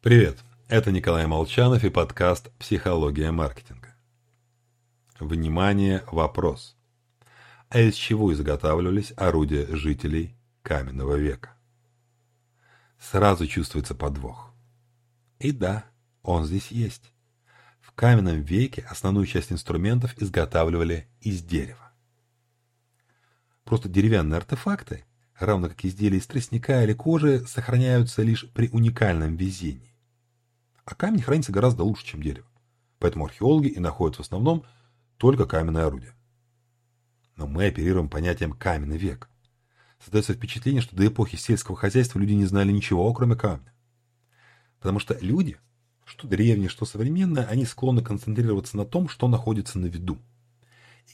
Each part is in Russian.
Привет, это Николай Молчанов и подкаст «Психология маркетинга». Внимание, вопрос. А из чего изготавливались орудия жителей каменного века? Сразу чувствуется подвох. И да, он здесь есть. В каменном веке основную часть инструментов изготавливали из дерева. Просто деревянные артефакты, равно как изделия из тростника или кожи, сохраняются лишь при уникальном везении. А камень хранится гораздо лучше, чем дерево. Поэтому археологи и находят в основном только каменное орудие. Но мы оперируем понятием «каменный век». Создается впечатление, что до эпохи сельского хозяйства люди не знали ничего, кроме камня. Потому что люди, что древние, что современные, они склонны концентрироваться на том, что находится на виду,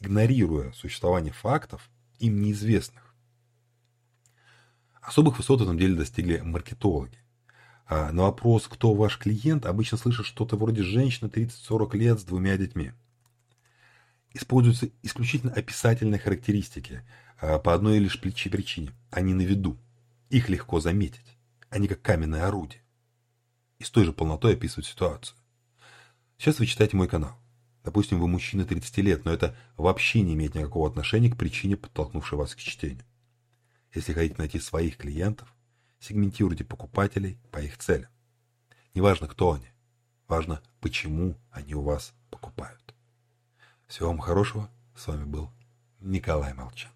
игнорируя существование фактов, им неизвестных. Особых высот в этом деле достигли маркетологи. А на вопрос, кто ваш клиент, обычно слышат что-то вроде женщины 30-40 лет с двумя детьми. Используются исключительно описательные характеристики а, по одной лишь причине. Они на виду. Их легко заметить. Они как каменное орудие. И с той же полнотой описывают ситуацию. Сейчас вы читаете мой канал. Допустим, вы мужчина 30 лет, но это вообще не имеет никакого отношения к причине, подтолкнувшей вас к чтению. Если хотите найти своих клиентов, сегментируйте покупателей по их целям. Неважно, кто они. Важно, почему они у вас покупают. Всего вам хорошего. С вами был Николай Молчан.